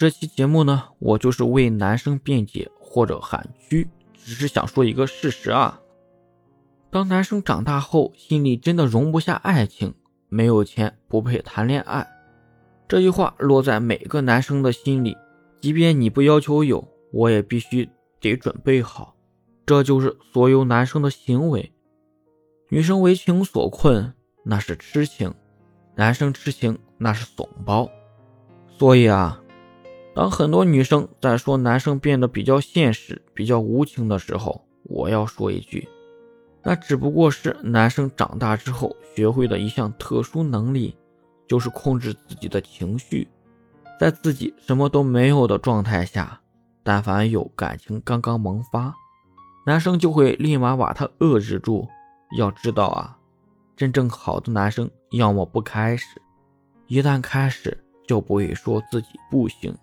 这期节目呢，我就是为男生辩解或者喊屈，只是想说一个事实啊。当男生长大后，心里真的容不下爱情，没有钱不配谈恋爱，这句话落在每个男生的心里。即便你不要求有，我也必须得准备好。这就是所有男生的行为。女生为情所困，那是痴情；男生痴情，那是怂包。所以啊。当很多女生在说男生变得比较现实、比较无情的时候，我要说一句，那只不过是男生长大之后学会的一项特殊能力，就是控制自己的情绪。在自己什么都没有的状态下，但凡有感情刚刚萌发，男生就会立马把它遏制住。要知道啊，真正好的男生要么不开始，一旦开始就不会说自己不行。